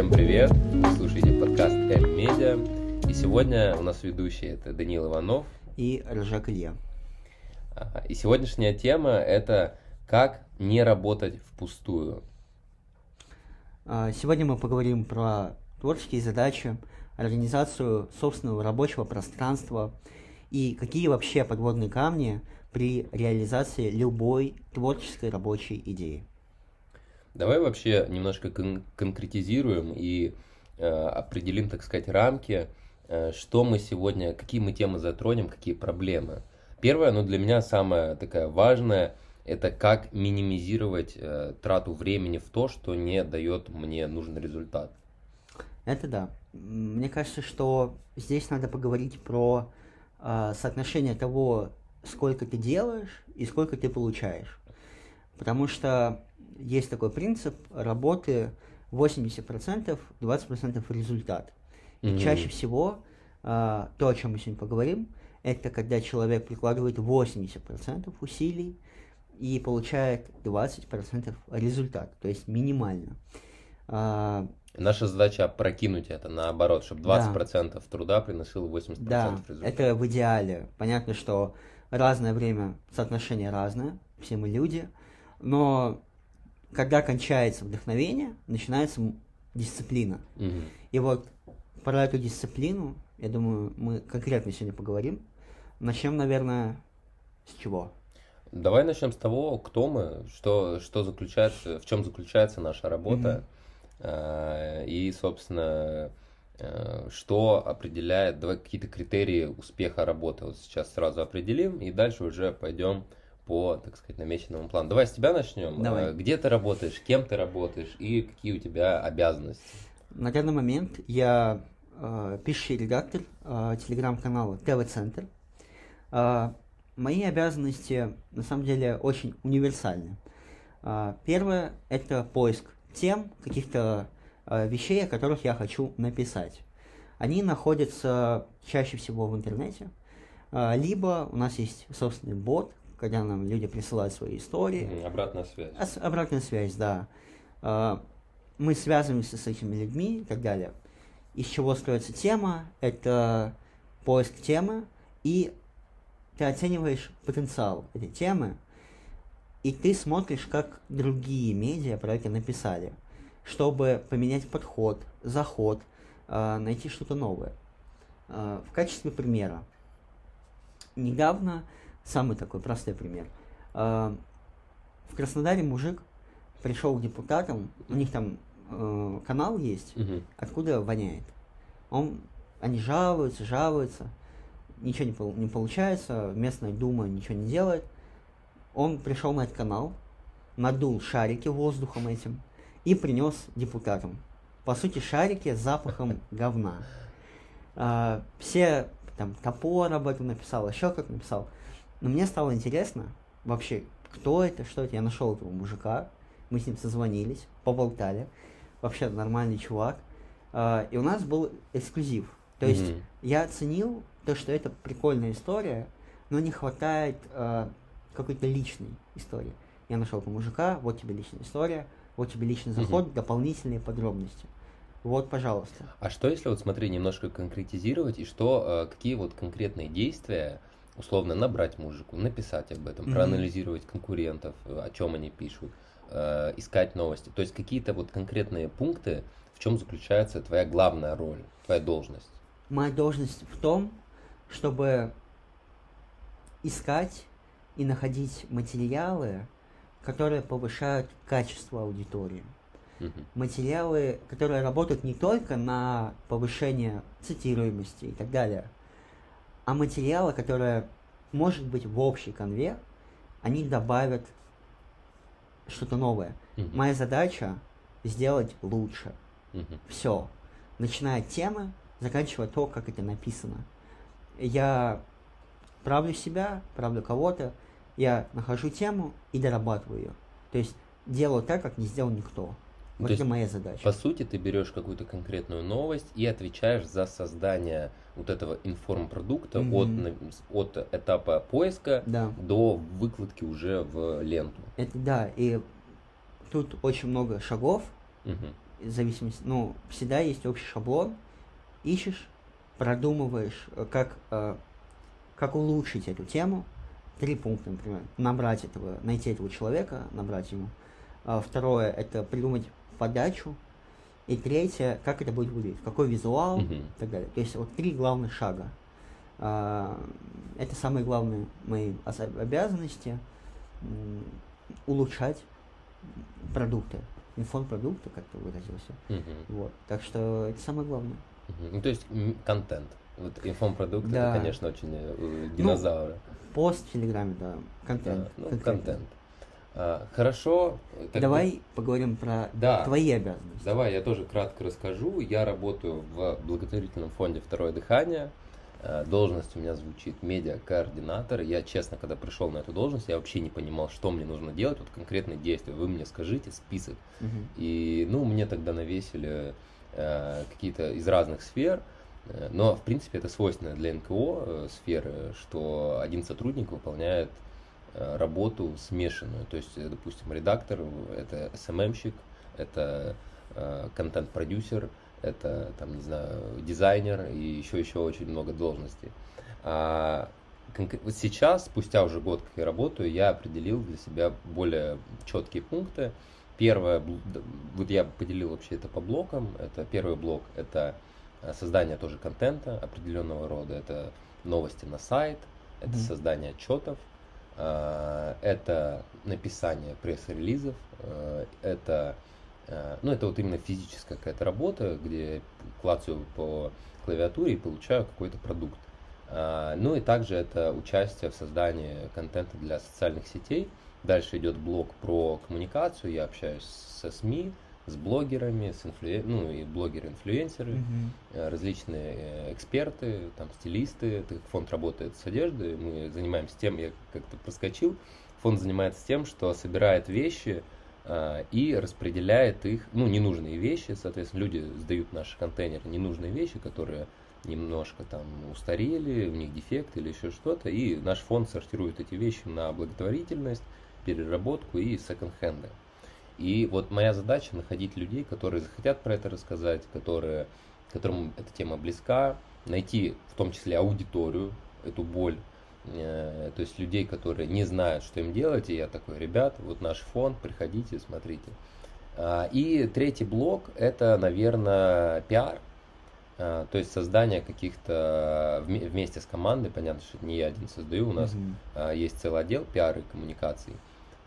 Всем привет! Вы слушаете подкаст M-Media. И сегодня у нас ведущий это Данил Иванов. И Ржак Илья. И сегодняшняя тема это как не работать впустую. А, сегодня мы поговорим про творческие задачи, организацию собственного рабочего пространства и какие вообще подводные камни при реализации любой творческой рабочей идеи. Давай вообще немножко кон- конкретизируем и э, определим, так сказать, рамки, э, что мы сегодня, какие мы темы затронем, какие проблемы. Первое, ну для меня самое такая важная, это как минимизировать э, трату времени в то, что не дает мне нужный результат. Это да. Мне кажется, что здесь надо поговорить про э, соотношение того, сколько ты делаешь и сколько ты получаешь. Потому что есть такой принцип работы 80%, 20% результат. И Мгм. чаще всего э, то, о чем мы сегодня поговорим, это когда человек прикладывает 80% усилий и получает 20% результат, то есть минимально. А, Наша задача опрокинуть это наоборот, чтобы 20% труда приносило 80% Да, результата. это в идеале. Понятно, что разное время соотношение разное, все мы люди, но когда кончается вдохновение, начинается дисциплина. Мгм. И вот про эту дисциплину, я думаю, мы конкретно сегодня поговорим. Начнем, наверное, с чего? Давай начнем с того, кто мы, что, что заключается, в чем заключается наша работа, э, и, собственно, э, что определяет, давай какие-то критерии успеха работы вот сейчас сразу определим, и дальше уже пойдем по, так сказать, намеченному плану. Давай с тебя начнем. Давай. Э, Где ты работаешь, кем ты работаешь и какие у тебя обязанности? На данный момент я э, пишущий редактор э, телеграм-канала ТВ-центр. Э, мои обязанности на самом деле очень универсальны. Э, первое – это поиск тем, каких-то э, вещей, о которых я хочу написать. Они находятся чаще всего в интернете, э, либо у нас есть собственный бот, когда нам люди присылают свои истории, Обратная связь. Ос- Обратная связь, да. А, Мы связываемся с этими людьми и так далее. Из чего строится тема? Это поиск темы, и ты оцениваешь потенциал этой темы, и ты смотришь, как другие медиа про это написали, чтобы поменять подход, заход, а, найти что-то новое. А, В качестве примера. Недавно, самый такой простой пример. а, В Краснодаре мужик пришел к депутатам, у них там э, канал есть, Мгм. откуда воняет. Он, они жалуются, жалуются, ничего не, не получается, местная дума ничего не делает. Он пришел на этот канал, надул шарики воздухом этим и принес депутатам. По сути, шарики с запахом говна. А, все там топор об этом написал, еще как написал. Но мне стало интересно вообще, кто это, что это. Я нашел этого мужика, мы с ним созвонились, поболтали. Вообще нормальный чувак. А, и у нас был эксклюзив. То есть Мгм. я оценил то, что это прикольная история, но не хватает а, какой-то личной истории. Я нашел этого мужика, вот тебе личная история, вот тебе личный заход, дополнительные подробности. Вот, пожалуйста. А что если вот смотри немножко конкретизировать и что э, какие вот конкретные действия условно набрать мужику, написать об этом, проанализировать конкурентов, о чем они пишут, э, искать новости. То есть какие-то вот конкретные пункты, в чем заключается твоя главная роль, твоя должность. Моя должность в том, чтобы искать и находить материалы, которые повышают качество аудитории. Мгм. Материалы, которые работают не только на повышение цитируемости и так далее, а материалы, которые, может быть, в общий конве, они добавят что-то новое. Мгм. Моя задача сделать лучше. Мгм. Все. Начиная от темы, заканчивая то, как это написано. Я правлю себя, правлю кого-то, я нахожу тему и дорабатываю ее. То есть делаю так, как не сделал никто. Вот То это есть, моя задача. По сути, ты берешь какую-то конкретную новость и отвечаешь за создание вот этого информпродукта Мгм. от, от этапа поиска Да. до выкладки уже в ленту. Это да, и тут очень много шагов, Мгм. в зависимости, ну, всегда есть общий шаблон, ищешь, продумываешь, э, как, э, как улучшить эту тему. Три пункта, например. Набрать этого, найти этого человека, набрать ему. А второе, это придумать подачу. И третье, как это будет выглядеть, какой визуал Мгм. и так далее. То есть вот три главных шага. А, Это самые главные мои ос- обязанности. Улучшать продукты, инфопродукты, как ты выразился. Мгм. Вот. Так что это самое главное. Мгм. Ну, то есть контент. Вот инфопродукт Да. это, конечно, очень э, динозавры. Пост в Телеграме, да, контент. Да, ну, конкретно. контент. А, хорошо. как бы- Давай поговорим про Да. твои обязанности. Давай я тоже кратко расскажу. Я работаю в благотворительном фонде «Второе дыхание». Э, Должность у меня звучит медиа-координатор. Я, честно, когда пришел на эту должность, я вообще не понимал, что мне нужно делать, вот конкретные действия. Вы мне скажите список. Мгм. И, ну, мне тогда навесили э, какие-то из разных сфер, э, но, в принципе, это свойственно для НКО э, сферы, что один сотрудник выполняет работу смешанную. То есть, э, допустим, редактор – это СММщик, это э, контент-продюсер, это, там, не знаю, дизайнер и еще, еще очень много должностей. А, вот сейчас, спустя уже год, как я работаю, я определил для себя более четкие пункты. Первое, вот я поделил вообще это по блокам. Это первый блок, это э, создание тоже контента определенного рода. Это новости на сайт, это Мгм. создание отчетов, э, это написание пресс-релизов, э, это, э, ну, это вот именно физическая какая-то работа, где клацаю по клавиатуре и получаю какой-то продукт. Ну и также это участие в создании контента для социальных сетей. Дальше идет блок про коммуникацию. Я общаюсь со СМИ, с блогерами, с инфлюен... ну и блогеры-инфлюенсеры, Мгм. э, различные э, эксперты, там стилисты. Так как фонд работает с одеждой, мы занимаемся тем, я как-то проскочил, фонд занимается тем, что собирает вещи а, и распределяет их, ну, ненужные вещи, соответственно, люди сдают наши контейнеры ненужные вещи, которые немножко там устарели, у них дефект или еще что-то, и наш фонд сортирует эти вещи на благотворительность, переработку и секонд-хенды. И вот моя задача находить людей, которые захотят про это рассказать, которые, которым эта тема близка, найти в том числе аудиторию, эту боль, э, то есть людей, которые не знают, что им делать, и я такой, ребят, вот наш фонд, приходите, смотрите. А, И третий блок это, наверное, пиар, а, то есть создание каких-то вме- вместе с командой, понятно, что не я один создаю, у нас Мгм. а, есть целый отдел пиар и коммуникаций,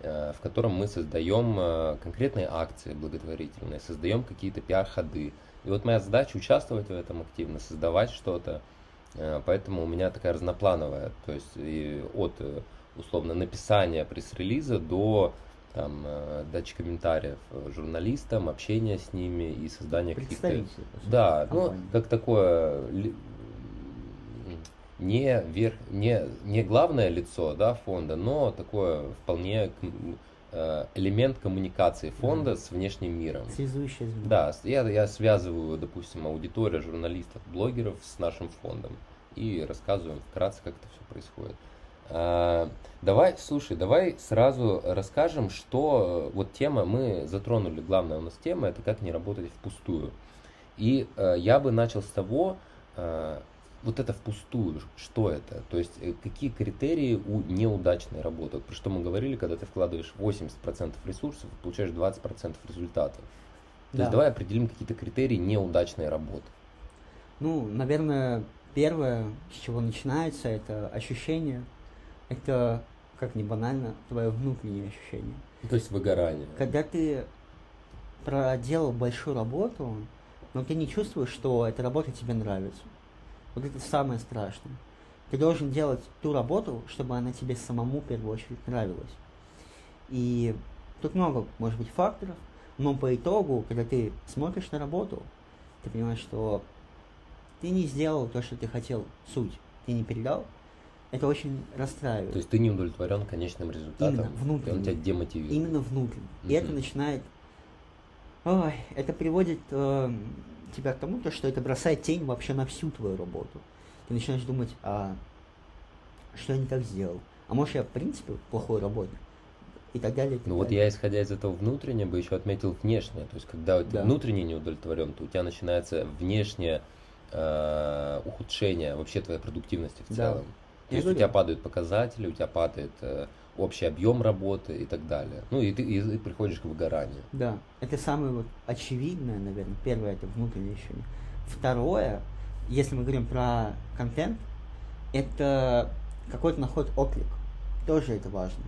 в котором мы создаем э, конкретные акции благотворительные, создаем какие-то пиар-ходы. И вот моя задача участвовать в этом активно, создавать что-то. Э, Поэтому у меня такая разноплановая, то есть и от э, условно написания пресс-релиза до там, э, дачи комментариев э, журналистам, общения с ними и создания каких-то да, ну, как такое не, верх, не, не главное лицо да, фонда, но такое вполне э, элемент коммуникации фонда Мгм. с внешним миром. Связующее звено. Да, я, я связываю, допустим, аудиторию журналистов, блогеров с нашим фондом и рассказываю им вкратце, как это все происходит. А, давай, слушай, давай сразу расскажем, что э, вот тема, мы затронули, главная у нас тема, это как не работать впустую. И э, я бы начал с того, э, вот это впустую, что это? То есть э, какие критерии у неудачной работы? Про что мы говорили, когда ты вкладываешь 80% ресурсов, получаешь 20% результатов. То Да. есть давай определим какие-то критерии неудачной работы. Ну, наверное, первое, с чего начинается, это ощущение. Это, как ни банально, твое внутреннее ощущение. То есть выгорание. Когда ты проделал большую работу, но ты не чувствуешь, что эта работа тебе нравится. Вот это самое страшное. Ты должен делать ту работу, чтобы она тебе самому в первую очередь нравилась. И тут много, может быть, факторов, но по итогу, когда ты смотришь на работу, ты понимаешь, что ты не сделал то, что ты хотел, суть, ты не передал, это очень расстраивает. То есть ты не удовлетворен конечным результатом. Именно, и внутренне. он тебя демотивирует. Именно внутренне. И это начинает... Ой, это приводит э, тебя к тому, то, что это бросает тень вообще на всю твою работу. Ты начинаешь думать, а что я не так сделал? А может я, в принципе, плохой работник? и так далее. И так Ну вот далее. я, исходя из этого внутреннего, бы еще отметил внешнее. То есть, когда ты Да. внутренне не удовлетворен, то у тебя начинается внешнее э, ухудшение вообще твоей продуктивности в Да. целом. То Я есть у тебя падают показатели, у тебя падает э, общий объем работы и так далее. Ну и ты, и ты приходишь к выгоранию. Да, это самое вот очевидное, наверное. Первое это внутреннее ощущение. Второе, если мы говорим про контент, это какой-то наход отклик. Тоже это важно.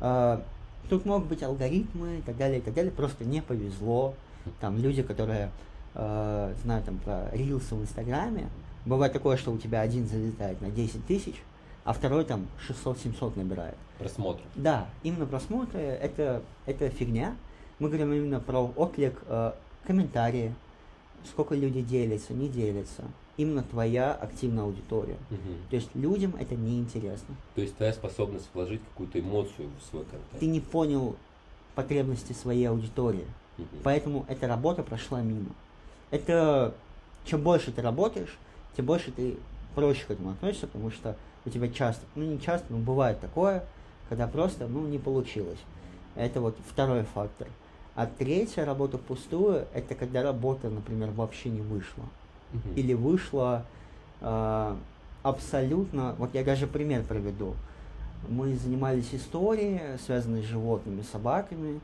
А, Тут могут быть алгоритмы и так далее, и так далее. Просто не повезло. Там люди, которые э, знают там про рилсы в Инстаграме, бывает такое, что у тебя один залетает на 10 тысяч, а второй там 600-700 набирает. Просмотр. Да, именно просмотры это, это фигня. Мы говорим именно про отклик, э, комментарии, сколько люди делятся, не делятся. Именно твоя активная аудитория. Мгм. То есть людям это неинтересно. То есть твоя способность вложить какую-то эмоцию в свой Ты контент. не понял потребности своей аудитории. Мгм. Поэтому эта работа прошла мимо. Это чем больше ты работаешь, тем больше ты проще к этому относишься, потому что у тебя часто, ну не часто, но бывает такое, когда просто, ну, не получилось. Это вот второй фактор. А третья работа впустую, это когда работа, например, вообще не вышла. Мгм. Или вышла а, абсолютно, вот я даже пример приведу. Мы занимались историей, связанной с животными, собаками,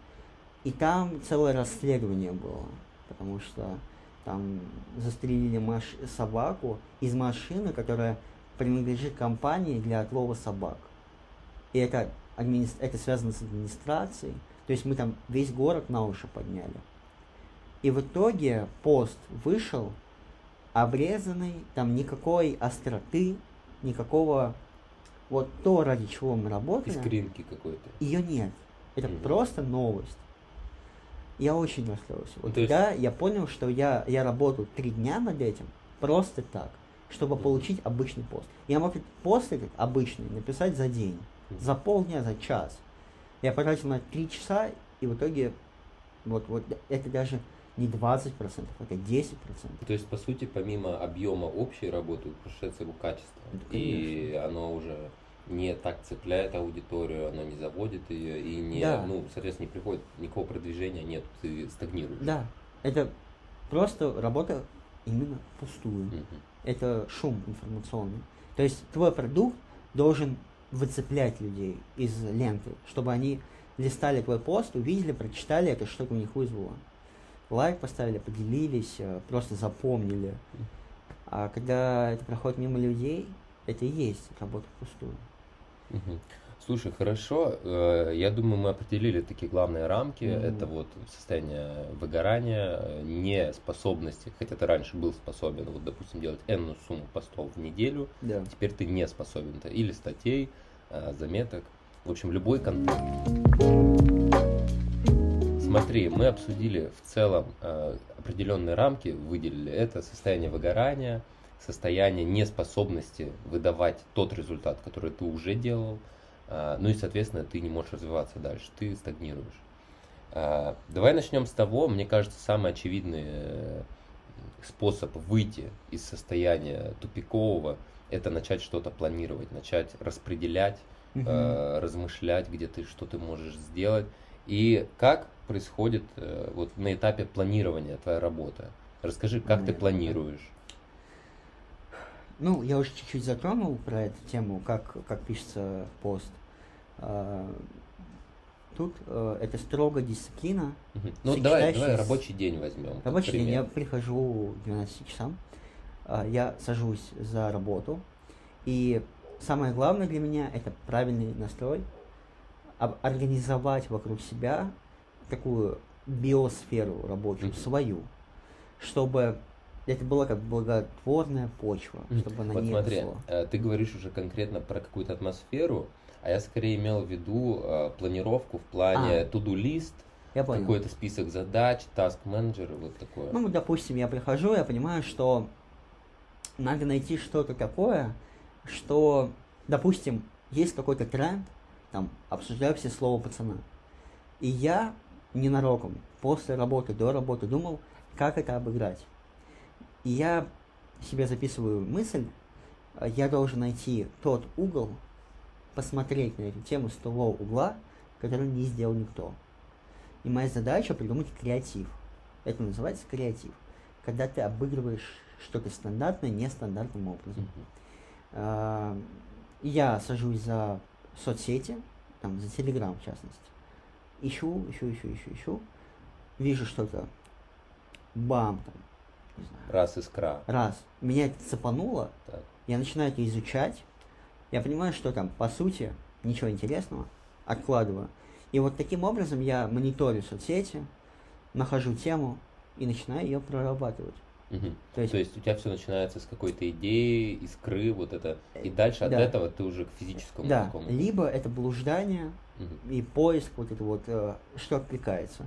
и там целое расследование было, потому что там застрелили маш- собаку из машины, которая принадлежит компании для отлова собак. И это, админи- это связано с администрацией. То есть мы там весь город на уши подняли. И в итоге пост вышел обрезанный, там никакой остроты, никакого вот то, ради чего мы работали, Искринки какой-то. ее нет. Это Мгм. просто новость. Я очень расстроился. Вот Ну, то есть- тогда я понял, что я, я работал три дня над этим просто так, чтобы получить обычный пост. Я мог этот пост этот обычный написать за день, за полдня, за час. Я потратил на три часа, и в итоге вот, вот это даже не 20%, это 10%. То есть, по сути, помимо объема общей работы, ухудшается его качество. Да, и оно уже не так цепляет аудиторию, оно не заводит ее и не, Да. ну, соответственно, не приходит никакого продвижения, нет, ты стагнируешь. Да, это просто работа именно пустую. Мгм. Это шум информационный. То есть твой продукт должен выцеплять людей из ленты, чтобы они листали твой пост, увидели, прочитали это, что-то у них вызвало. Лайк поставили, поделились, э, просто запомнили. А когда это проходит мимо людей, это и есть работа впустую. Мгм. Слушай, хорошо. э, Я думаю, мы определили такие главные рамки. Мгм. Это вот состояние выгорания, неспособности, хотя ты раньше был способен, вот, допустим, делать энную сумму постов в неделю, Да. теперь ты не способен. Это или статей, э, заметок, в общем, любой контент. Смотри, мы обсудили в целом э, определенные рамки, выделили это состояние выгорания, состояние неспособности выдавать тот результат, который ты уже делал, ну и, соответственно, ты не можешь развиваться дальше, ты стагнируешь. Э, давай начнем с того, мне кажется, самый очевидный э, способ выйти из состояния тупикового, это начать что-то планировать, начать распределять, э, размышлять, где ты что ты можешь сделать. И как происходит э, вот на этапе планирования твоя работа? Расскажи, как ты Понятно. планируешь? Ну, я уже чуть-чуть затронул про эту тему, как, как пишется пост. А, Тут э, это строго дисциплина. Мгм. Ну, давай, давай рабочий день возьмем. Рабочий день, я прихожу к 12 часам, а, я сажусь за работу, и самое главное для меня это правильный настрой, об- организовать вокруг себя такую биосферу рабочую, Мгм. свою, чтобы это была как благотворная почва, чтобы она Вот не смотри, росла. э, ты говоришь уже конкретно про какую-то атмосферу, а я скорее имел в виду э, планировку в плане А. to-do лист, Я понял. какой-то список задач, task менеджер, вот такое. Ну, допустим, я прихожу, я понимаю, что надо найти что-то такое, что, допустим, есть какой-то тренд, там, обсуждаю все слова пацана. И я ненароком, после работы, до работы думал, как это обыграть. И я себе записываю мысль, э, я должен найти тот угол, посмотреть на эту тему с того угла, который не сделал никто. И моя задача придумать креатив. Это называется креатив. Когда ты обыгрываешь что-то стандартное нестандартным образом. А, я сажусь за соцсети, там, за Телеграм в частности. Ищу, ищу, ищу, ищу, ищу. Вижу что-то. Бам, там. Раз искра. Раз. Меня это цепануло. Так. Я начинаю это изучать. Я понимаю, что там, по сути, ничего интересного. Откладываю. И вот таким образом я мониторю соцсети, нахожу тему и начинаю ее прорабатывать. Угу. То, есть, То есть у тебя все начинается с какой-то идеи, искры, вот это, и дальше да. от этого ты уже к физическому да. такому. Либо это блуждание угу. и поиск, вот это вот, э, что откликается.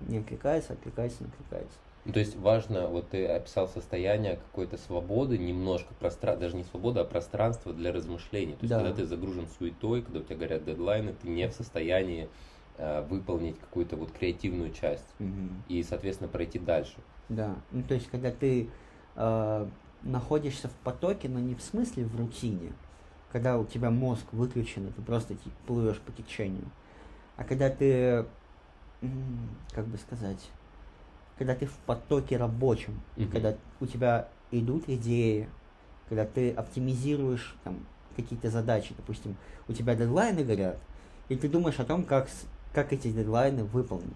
Не откликается, откликается, не откликается. Ну, то есть важно, вот ты описал состояние какой-то свободы, немножко пространства, даже не свобода, а пространство для размышлений. То есть да. когда ты загружен суетой, когда у тебя горят дедлайны, ты не в состоянии э, выполнить какую-то вот креативную часть угу. и, соответственно, пройти дальше. Да, ну то есть когда ты э, находишься в потоке, но не в смысле в рутине, когда у тебя мозг выключен, и ты просто плывешь по течению, а когда ты, как бы сказать, когда ты в потоке рабочем, mm-hmm. когда у тебя идут идеи, когда ты оптимизируешь там какие-то задачи, допустим, у тебя дедлайны горят, и ты думаешь о том, как, как эти дедлайны выполнить.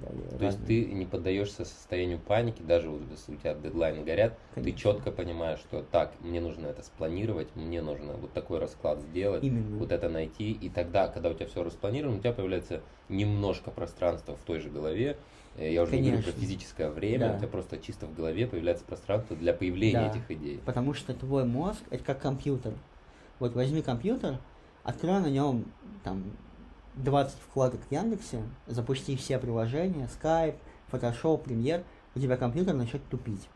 Далее, То разные. есть ты не поддаешься состоянию паники, даже если у тебя дедлайны горят, Конечно. ты четко понимаешь, что так, мне нужно это спланировать, мне нужно вот такой расклад сделать, Именно. вот это найти, и тогда, когда у тебя все распланировано, у тебя появляется немножко пространства в той же голове, я уже Конечно. не говорю про физическое время, да. у тебя просто чисто в голове появляется пространство для появления да. этих идей. Потому что твой мозг это как компьютер. Вот возьми компьютер, открой на нем там 20 вкладок в Яндексе, запусти все приложения, Skype, Photoshop, Premiere, у тебя компьютер начнет тупить.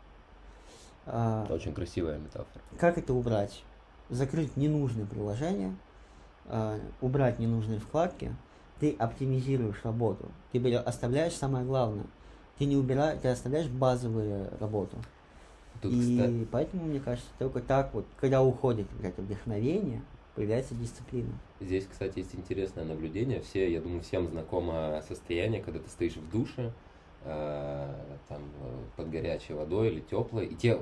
А, это очень красивая метафора. Как это убрать? Закрыть ненужные приложения, а, убрать ненужные вкладки, ты оптимизируешь работу. Ты оставляешь самое главное. Ты не убираешь, ты оставляешь базовую работу. Тут, и кстати... поэтому, мне кажется, только так вот, когда уходит это вдохновение, появляется дисциплина. Здесь, кстати, есть интересное наблюдение. Все, я думаю, всем знакомо состояние, когда ты стоишь в душе, э, там, под горячей водой или теплой, и тебе,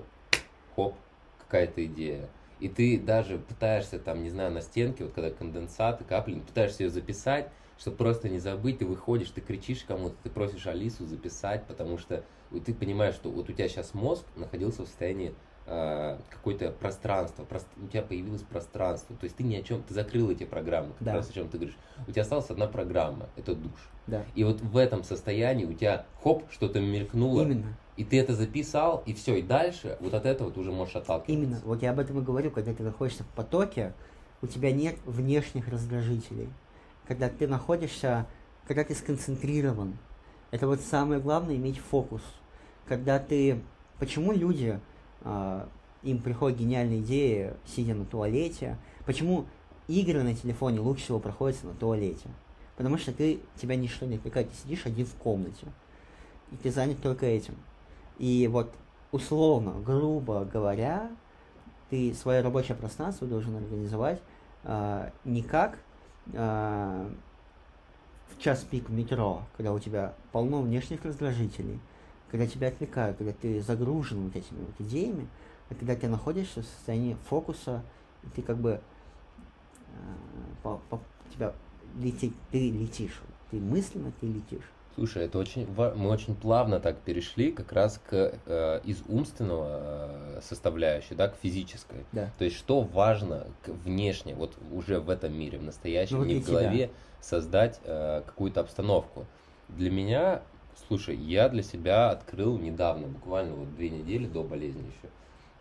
хоп, какая-то идея. И ты даже пытаешься, там, не знаю, на стенке, вот когда конденсаты, капли, пытаешься ее записать, чтобы просто не забыть, ты выходишь, ты кричишь кому-то, ты просишь Алису записать, потому что ты понимаешь, что вот у тебя сейчас мозг находился в состоянии э, какое-то пространство, прост... у тебя появилось пространство, то есть ты ни о чем, ты закрыл эти программы, как да. раз о чем ты говоришь. У тебя осталась одна программа, это душ. Да. И вот в этом состоянии у тебя хоп, что-то мелькнуло. Именно. И ты это записал, и все, и дальше вот от этого ты уже можешь отталкиваться. Именно. Вот я об этом и говорю, когда ты находишься в потоке, у тебя нет внешних раздражителей когда ты находишься, когда ты сконцентрирован. Это вот самое главное иметь фокус. Когда ты... Почему люди, э, им приходят гениальные идеи, сидя на туалете? Почему игры на телефоне лучше всего проходятся на туалете? Потому что ты, тебя ничто не отвлекает, ты сидишь один в комнате. И ты занят только этим. И вот условно, грубо говоря, ты свое рабочее пространство должен организовать э, не как э, в час пик метро, когда у тебя полно внешних раздражителей, когда тебя отвлекают, когда ты загружен вот этими вот идеями, а когда ты находишься в состоянии фокуса, и ты как бы э, по, по, тебя летит, ты летишь, ты мысленно ты летишь. Слушай, это очень, мы очень плавно так перешли как раз к э, из умственного э, составляющей, да, к физической. Да. То есть что важно внешне, вот уже в этом мире, в настоящем, ну, не в голове, создать э, какую-то обстановку. Для меня, слушай, я для себя открыл недавно, буквально вот две недели до болезни еще,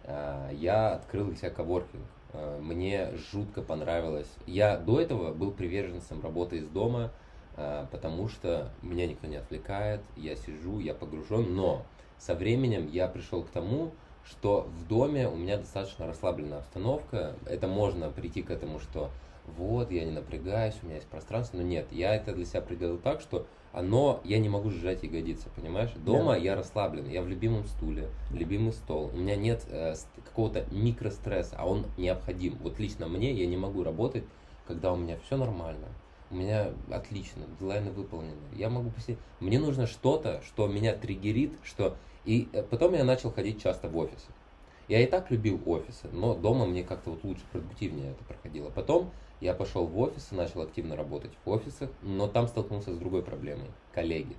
э, я открыл для себя коворкинг. Э, мне жутко понравилось. Я до этого был приверженцем работы из дома потому что меня никто не отвлекает, я сижу, я погружен, но со временем я пришел к тому, что в доме у меня достаточно расслабленная обстановка, это можно прийти к этому, что вот, я не напрягаюсь, у меня есть пространство, но нет, я это для себя определил так, что оно, я не могу сжать ягодицы, понимаешь? Дома да. я расслаблен, я в любимом стуле, любимый стол, у меня нет э, какого-то микростресса, а он необходим. Вот лично мне я не могу работать, когда у меня все нормально, у меня отлично, дедлайны выполнены. Я могу посидеть. Мне нужно что-то, что меня триггерит, что... И э, потом я начал ходить часто в офисы. Я и так любил офисы, но дома мне как-то вот лучше, продуктивнее это проходило. Потом я пошел в офис и начал активно работать в офисах, но там столкнулся с другой проблемой – коллеги.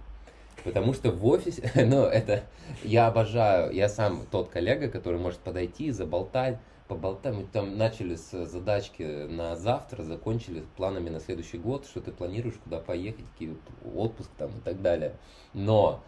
Потому что в офисе, ну, это, я обожаю, я сам тот коллега, который может подойти, заболтать, поболтать. Мы там начали с задачки на завтра, закончили планами на следующий год, что ты планируешь, куда поехать, какие отпуск там и так далее. Но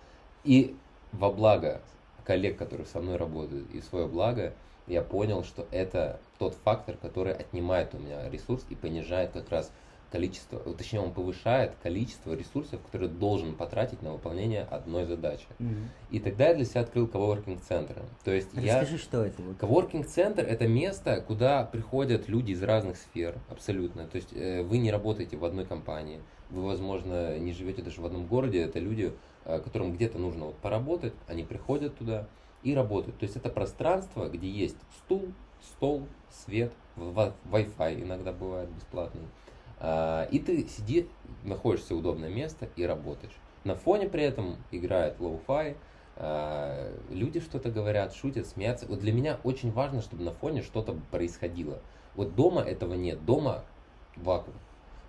и во благо коллег, которые со мной работают, и свое благо, я понял, что это тот фактор, который отнимает у меня ресурс и понижает как раз количество, точнее он повышает количество ресурсов, которые должен потратить на выполнение одной задачи. Мгм. И тогда я для себя открыл коворкинг-центры. То есть я... Расскажи, что это вот. Коворкинг-центр – это место, куда приходят люди из разных сфер, абсолютно. То есть э, вы не работаете в одной компании, вы, возможно, не живете даже в одном городе, это люди, э, которым где-то нужно вот поработать, они приходят туда и работают. То есть это пространство, где есть стул, стол, свет, Wi-Fi иногда бывает бесплатный. А, И ты сиди, находишься в удобное место и работаешь. На фоне при этом играет lo-fi, а, люди что-то говорят, шутят, смеются. Вот для меня очень важно, чтобы на фоне что-то происходило. Вот дома этого нет, дома вакуум.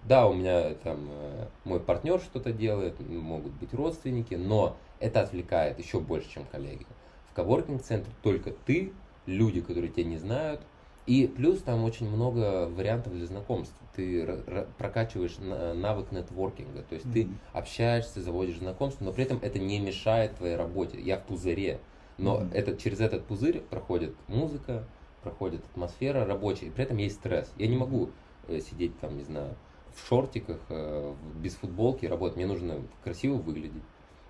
Да, у меня там э, мой партнер что-то делает, могут быть родственники, но это отвлекает еще больше, чем коллеги. В коворкинг-центре только ты, люди, которые тебя не знают, и плюс там очень много вариантов для знакомств. Ты прокачиваешь на- навык нетворкинга, то есть ты Мгм. общаешься, заводишь знакомства, но при этом это не мешает твоей работе. Я в пузыре, но Мгм. этот, через этот пузырь проходит музыка, проходит атмосфера рабочая, и при этом есть стресс. Я не могу э, сидеть там, не знаю, в шортиках, э, без футболки работать. Мне нужно красиво выглядеть,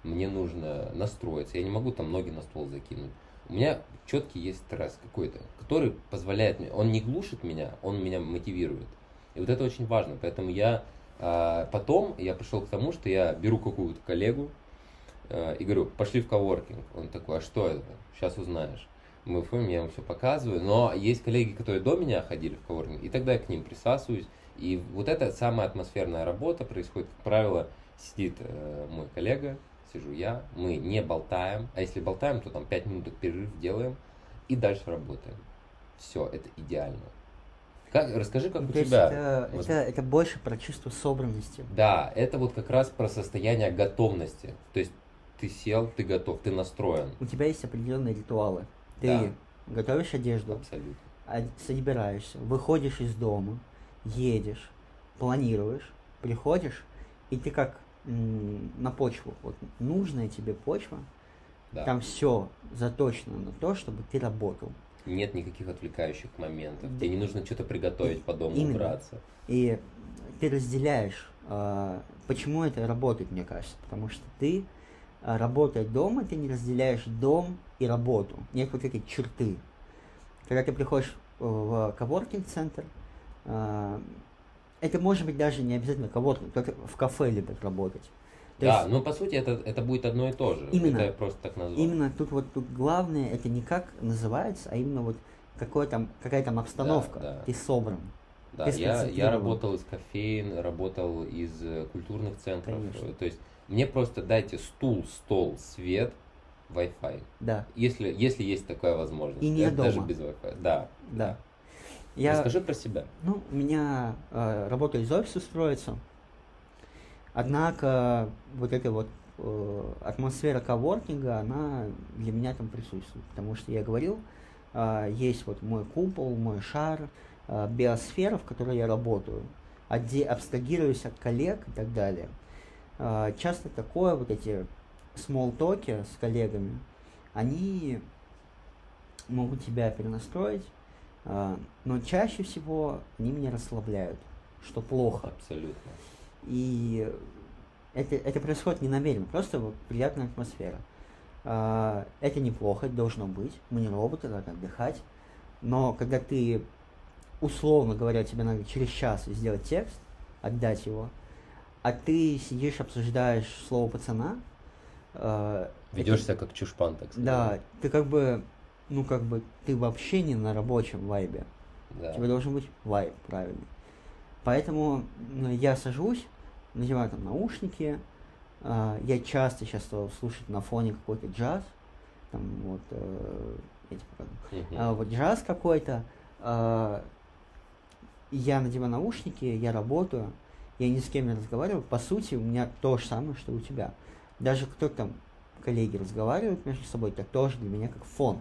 мне нужно настроиться. Я не могу там ноги на стол закинуть. У меня четкий есть стресс какой-то, который позволяет мне, он не глушит меня, он меня мотивирует. И вот это очень важно. Поэтому я а, потом я пришел к тому, что я беру какую-то коллегу э, и говорю, пошли в коворкинг. Он такой, а что это? Сейчас узнаешь. Мы ходим, я ему все показываю. Но есть коллеги, которые до меня ходили в коворкинг, и тогда я к ним присасываюсь. И вот эта самая атмосферная работа происходит, как правило, сидит э, мой коллега, сижу я, мы не болтаем, а если болтаем, то там 5 минут перерыв делаем и дальше работаем. Все, это идеально. Как, расскажи, как Ну, у то тебя. это, воз- это, это больше про чувство собранности. Да, это вот как раз про состояние готовности. То есть ты сел, ты готов, ты настроен. У тебя есть определенные ритуалы. Ты Да. готовишь одежду, Абсолютно. а- собираешься, выходишь из дома, едешь, планируешь, приходишь, и ты как на почву, вот нужная тебе почва, Да. там все заточено на то, чтобы ты работал. Нет никаких отвлекающих моментов. Да. Тебе не нужно что-то приготовить по дому, Именно. убраться. И ты разделяешь, а, почему это работает, мне кажется, потому что ты, а, работая дома, ты не разделяешь дом и работу. Нет вот этой черты. Когда ты приходишь в коворкинг-центр, а, это может быть даже не обязательно коворкинг, только в кафе любят работать. То да, есть ну по сути это, это будет одно и то же. Именно. Это просто так назвал. именно тут вот тут главное, это не как называется, а именно вот какой там, какая там обстановка. да. Ты собран. Да, ты я, я работал из кофеин, работал из э, культурных центров. Конечно. То есть мне просто дайте стул, стол, свет, Wi-Fi. Да, Если, если есть такая возможность. И не Это даже дома. без Wi-Fi. Да. да. Я, Расскажи про себя. Ну, у меня э, работа из офиса строится. Однако вот эта вот э, атмосфера коворкинга, она для меня там присутствует. Потому что я говорил, э, есть вот мой купол, мой шар, э, биосфера, в которой я работаю, где абстрагируюсь от коллег и так далее. Э, часто такое, вот эти смолтоки с коллегами, они могут тебя перенастроить, но чаще всего они меня расслабляют, что плохо. Абсолютно. И это, это происходит не намеренно, просто вот приятная атмосфера. А, Это неплохо, это должно быть. Мы не роботы, надо отдыхать. Но когда ты, условно говоря, тебе надо через час сделать текст, отдать его, а ты сидишь, обсуждаешь слово пацана, а, Ведешь это- себя как чушпан, так сказать. да, ты как бы, ну как бы, ты вообще не на рабочем вайбе. Да. У тебя должен быть вайб правильный. Поэтому ну, я сажусь, надеваю там наушники, а, я часто сейчас стал слушать на фоне какой-то джаз, там вот, э, я тебе покажу. Мгм. А, вот джаз какой-то, а, я надеваю наушники, я работаю, я ни с кем не разговариваю, по сути, у меня то же самое, что у тебя. Даже кто там, коллеги разговаривают между собой, это тоже для меня как фон.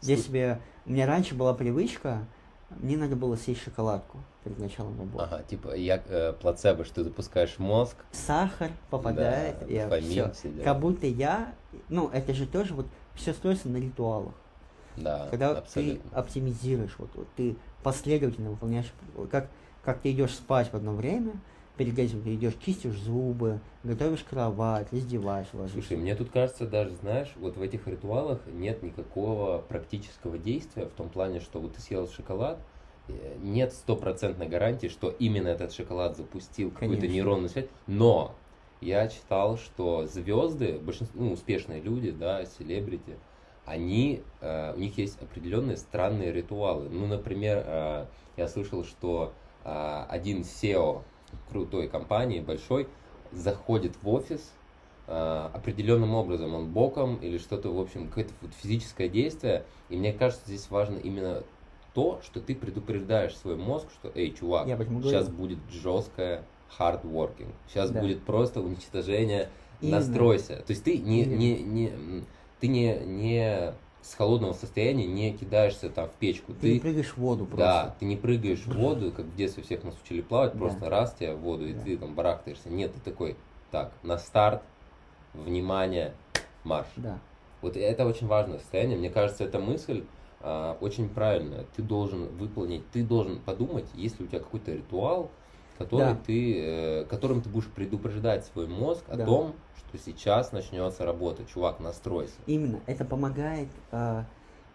Слу- себе, у меня раньше была привычка, мне надо было съесть шоколадку перед началом работы. Ага, типа я э, плацебо, что ты запускаешь мозг, Сахар попадает, Да, я все дела. Как будто я, ну, это же тоже вот все строится на ритуалах. да, Когда абсолютно. ты оптимизируешь, вот, вот ты последовательно выполняешь, как, как ты идешь спать в одно время, перед ты идешь, чистишь зубы, готовишь кровать, раздеваешь, ложишься. Слушай, мне тут кажется, даже, знаешь, вот в этих ритуалах нет никакого практического действия в том плане, что вот ты съел шоколад, э, нет стопроцентной гарантии, что именно этот шоколад запустил какую-то нейронную связь, но я читал, что звезды, большинство, ну, успешные люди, да, селебрити, они, э, у них есть определенные странные ритуалы. Ну, например, э, я слышал, что э, один SEO крутой компании, большой, заходит в офис, э, определенным образом, он боком или что-то, в общем, какое-то вот физическое действие. И мне кажется, здесь важно именно то, что ты предупреждаешь свой мозг, что, эй, чувак, Я сейчас говорю. будет жесткое hard working, сейчас Да. будет просто уничтожение, Именно. настройся. То есть ты не, Именно. не, не, ты не, не с холодного состояния не кидаешься там в печку. Ты, не прыгаешь в воду просто. Да, ты не прыгаешь в воду, как в детстве всех нас учили плавать, Да. просто раз тебя в воду, и Да. ты там барахтаешься. Нет, ты такой, так, на старт, внимание, марш. Да. Вот это очень важное состояние. Мне кажется, эта мысль а, очень правильная. Ты должен выполнить, ты должен подумать, есть ли у тебя какой-то ритуал, который Да. ты, э, которым ты будешь предупреждать свой мозг о Да. том, что сейчас начнется работа. Чувак, настройся. Именно, это помогает, а,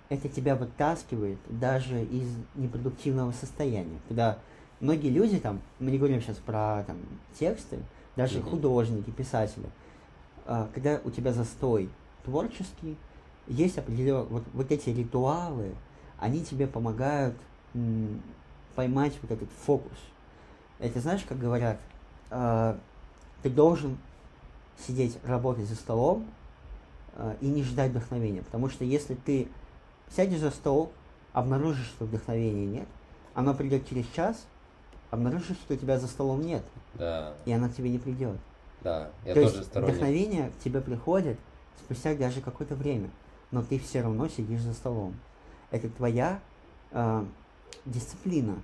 это тебя вытаскивает даже из непродуктивного состояния. Когда многие люди там, мы не говорим сейчас про там, тексты, даже Мгм. художники, писатели, а, когда у тебя застой творческий, есть определенные, вот, вот эти ритуалы, они тебе помогают м, поймать вот этот фокус. Это знаешь, как говорят, а, ты должен сидеть, работать за столом а, и не ждать вдохновения. Потому что если ты сядешь за стол, обнаружишь, что вдохновения нет, оно придет через час, обнаружишь, что у тебя за столом нет, Да, и оно к тебе не придет. да. Я То тоже есть сторонник. вдохновение к тебе приходит спустя даже какое-то время, но ты все равно сидишь за столом. Это твоя а, дисциплина.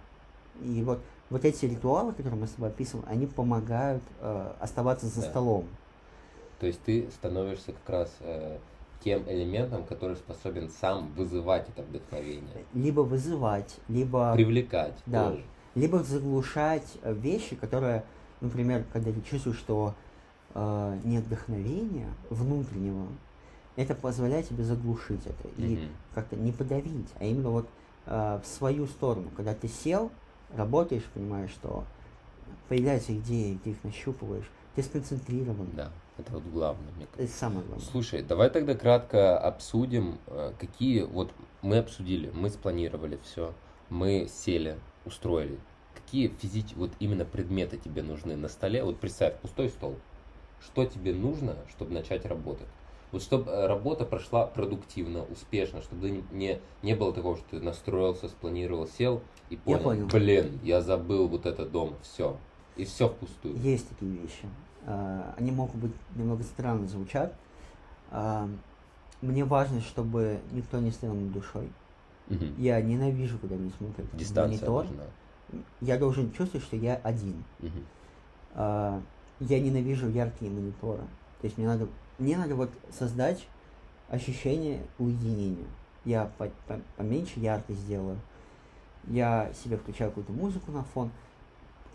И вот, вот эти ритуалы, которые мы с тобой описываем, они помогают а, оставаться за Да. столом. То есть ты становишься как раз э, тем элементом, который способен сам вызывать это вдохновение. Либо вызывать, либо, Привлекать да. тоже. либо заглушать э, вещи, которые, например, когда ты чувствуешь, что э, нет вдохновения внутреннего, это позволяет тебе заглушить это. И Мгм. как-то не подавить, а именно вот э, в свою сторону. Когда ты сел, работаешь, понимаешь, что появляются идеи, ты их нащупываешь, ты сконцентрирован. Да, это вот главное, мне кажется. Это самое главное. Слушай, давай тогда кратко обсудим, э, какие вот мы обсудили, мы спланировали все, мы сели, устроили. Какие физические, вот именно предметы тебе нужны на столе? Вот представь, пустой стол. Что тебе нужно, чтобы начать работать? Вот чтобы э, работа прошла продуктивно, успешно, чтобы не, не, не было такого, что ты настроился, спланировал, сел и понял, понял. блин, я забыл вот этот дом, все. И все впустую. Есть такие вещи. А, Они могут быть немного странно звучат. А, Мне важно, чтобы никто не стоял над душой. Мгм. Я ненавижу, когда мне смотрят Дистанция монитор. нужна. Я должен чувствовать, что я один. А, Я ненавижу яркие мониторы. То есть мне надо, мне надо вот создать ощущение уединения. Я по- по- поменьше яркость сделаю. Я себе включаю какую-то музыку на фон.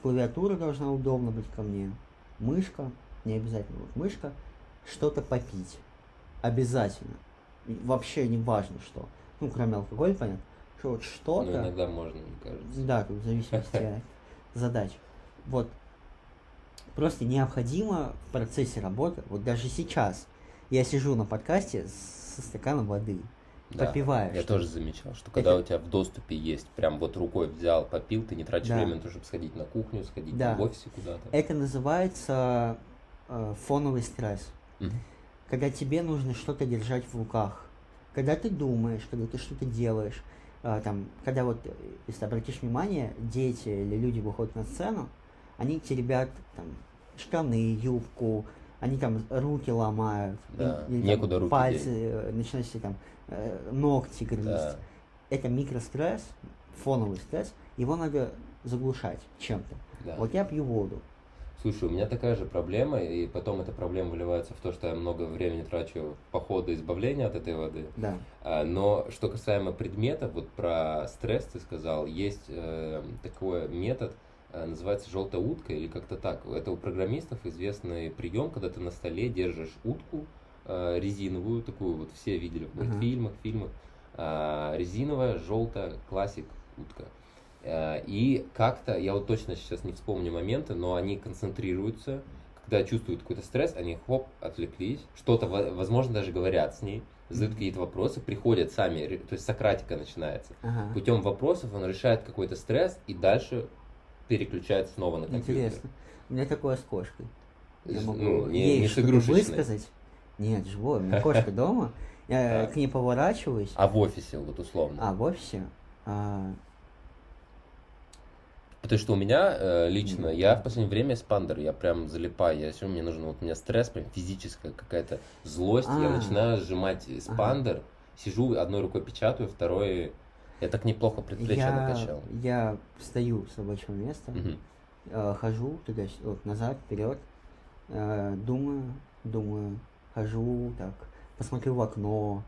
Клавиатура должна удобно быть ко мне. Мышка, не обязательно вот мышка. Что-то попить. Обязательно. И Вообще не важно что. Ну, кроме алкоголя, понятно. Что вот Ну, что-то. иногда можно, мне кажется. Да, тут в зависимости от задач. Вот. Просто необходимо в процессе работы, вот даже сейчас, я сижу на подкасте со стаканом воды. Да, попиваешь. Я что- тоже замечал, что когда Это- у тебя в доступе есть, прям вот рукой взял, попил, ты не тратишь Да. время на то, чтобы сходить на кухню, сходить Да. в офисе куда-то. Это называется э, фоновый стресс. Мгм. Когда тебе нужно что-то держать в руках. Когда ты думаешь, когда ты что-то делаешь. э, там, когда вот, э, если обратишь внимание, дети или люди выходят на сцену, они теребят там штаны, юбку, они там руки ломают. Да, или, там, некуда руки Пальцы, э, начинают себе там э, ногти грызть. Да. Это микростресс, фоновый стресс, его надо заглушать чем-то. Да. Вот я пью воду. Слушай, у меня такая же проблема, и потом эта проблема выливается в то, что я много времени трачу в походы избавления от этой воды. Да. А, Но что касаемо предметов, вот про стресс ты сказал, есть э, такой метод, э, называется желтая утка или как-то так. Это у программистов известный прием, когда ты на столе держишь утку э, резиновую, такую вот все видели в мультфильмах, фильмах, а, резиновая, желтая, классик утка. Э, И как-то, я вот точно сейчас не вспомню моменты, но они концентрируются, когда чувствуют какой-то стресс, они хоп, отвлеклись, что-то, во- возможно, даже говорят с ней, задают какие-то вопросы, приходят сами, то есть сократика начинается. Ага. Путем вопросов он решает какой-то стресс и дальше переключается снова на компьютер. Интересно. У меня такое с кошкой. Я могу ну, не- ей не что-то высказать. Нет, живой. У меня кошка дома. Я Так. к ней поворачиваюсь. А в офисе, вот условно. А в офисе а, Потому что у меня э, лично, я в последнее время спандер, я прям залипаю, я все, мне нужно, вот у меня стресс, прям физическая какая-то злость, я А. начинаю сжимать спандер, сижу, одной рукой печатаю, второй, я так неплохо предплечье я, накачал. я встаю с рабочего места, Мгм. э, хожу туда вот, назад, вперед, э, думаю, думаю, хожу так, посмотрю в окно.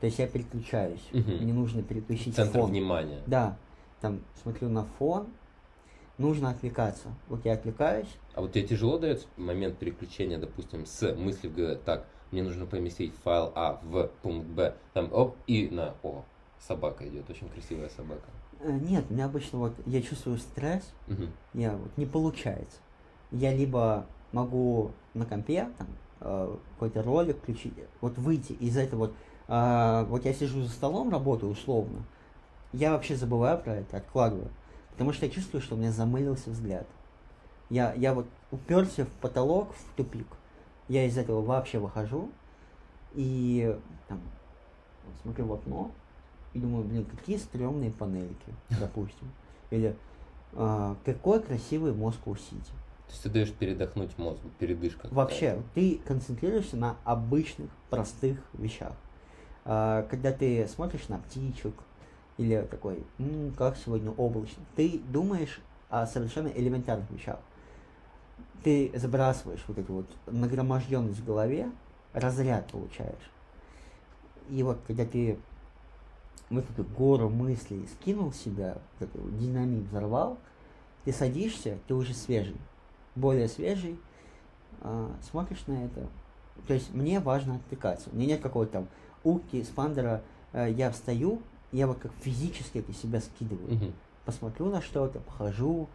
То есть я переключаюсь. Мгм. Мне нужно переключить Центр фон. внимания. Да, там смотрю на фон, нужно отвлекаться. Вот я отвлекаюсь, А вот тебе тяжело дается момент переключения, допустим, с мысли в голове, так, мне нужно поместить файл А в пункт Б, там, оп, и на, о, собака идет, очень красивая собака. Э, Нет, у меня обычно вот я чувствую стресс, Мгм. я вот не получается. Я либо могу на компе там э, какой-то ролик включить, вот выйти из этого вот. а, вот я сижу за столом, работаю условно. Я вообще забываю про это, откладываю. Потому что я чувствую, что у меня замылился взгляд. Я, я вот уперся в потолок, в тупик. Я из этого вообще выхожу и там, смотрю в окно и думаю, блин, какие стрёмные панельки, допустим. Или а, какой красивый Москва Сити. То есть ты даешь передохнуть мозгу, передышка. Вообще, ты концентрируешься на обычных, простых вещах. А, Когда ты смотришь на птичек, или такой, «М, как сегодня облачно, ты думаешь о совершенно элементарных вещах. Ты забрасываешь вот эту вот нагроможденность в голове, разряд получаешь. И вот когда ты вот эту гору мыслей скинул себя, вот вот динамит взорвал, ты садишься, ты уже свежий, более свежий, а, смотришь на это. То есть мне важно отвлекаться. У меня нет какого-то там утки, спандера. Э, Я встаю, я вот как физически это себя скидываю. Мгм. Посмотрю на что-то, похожу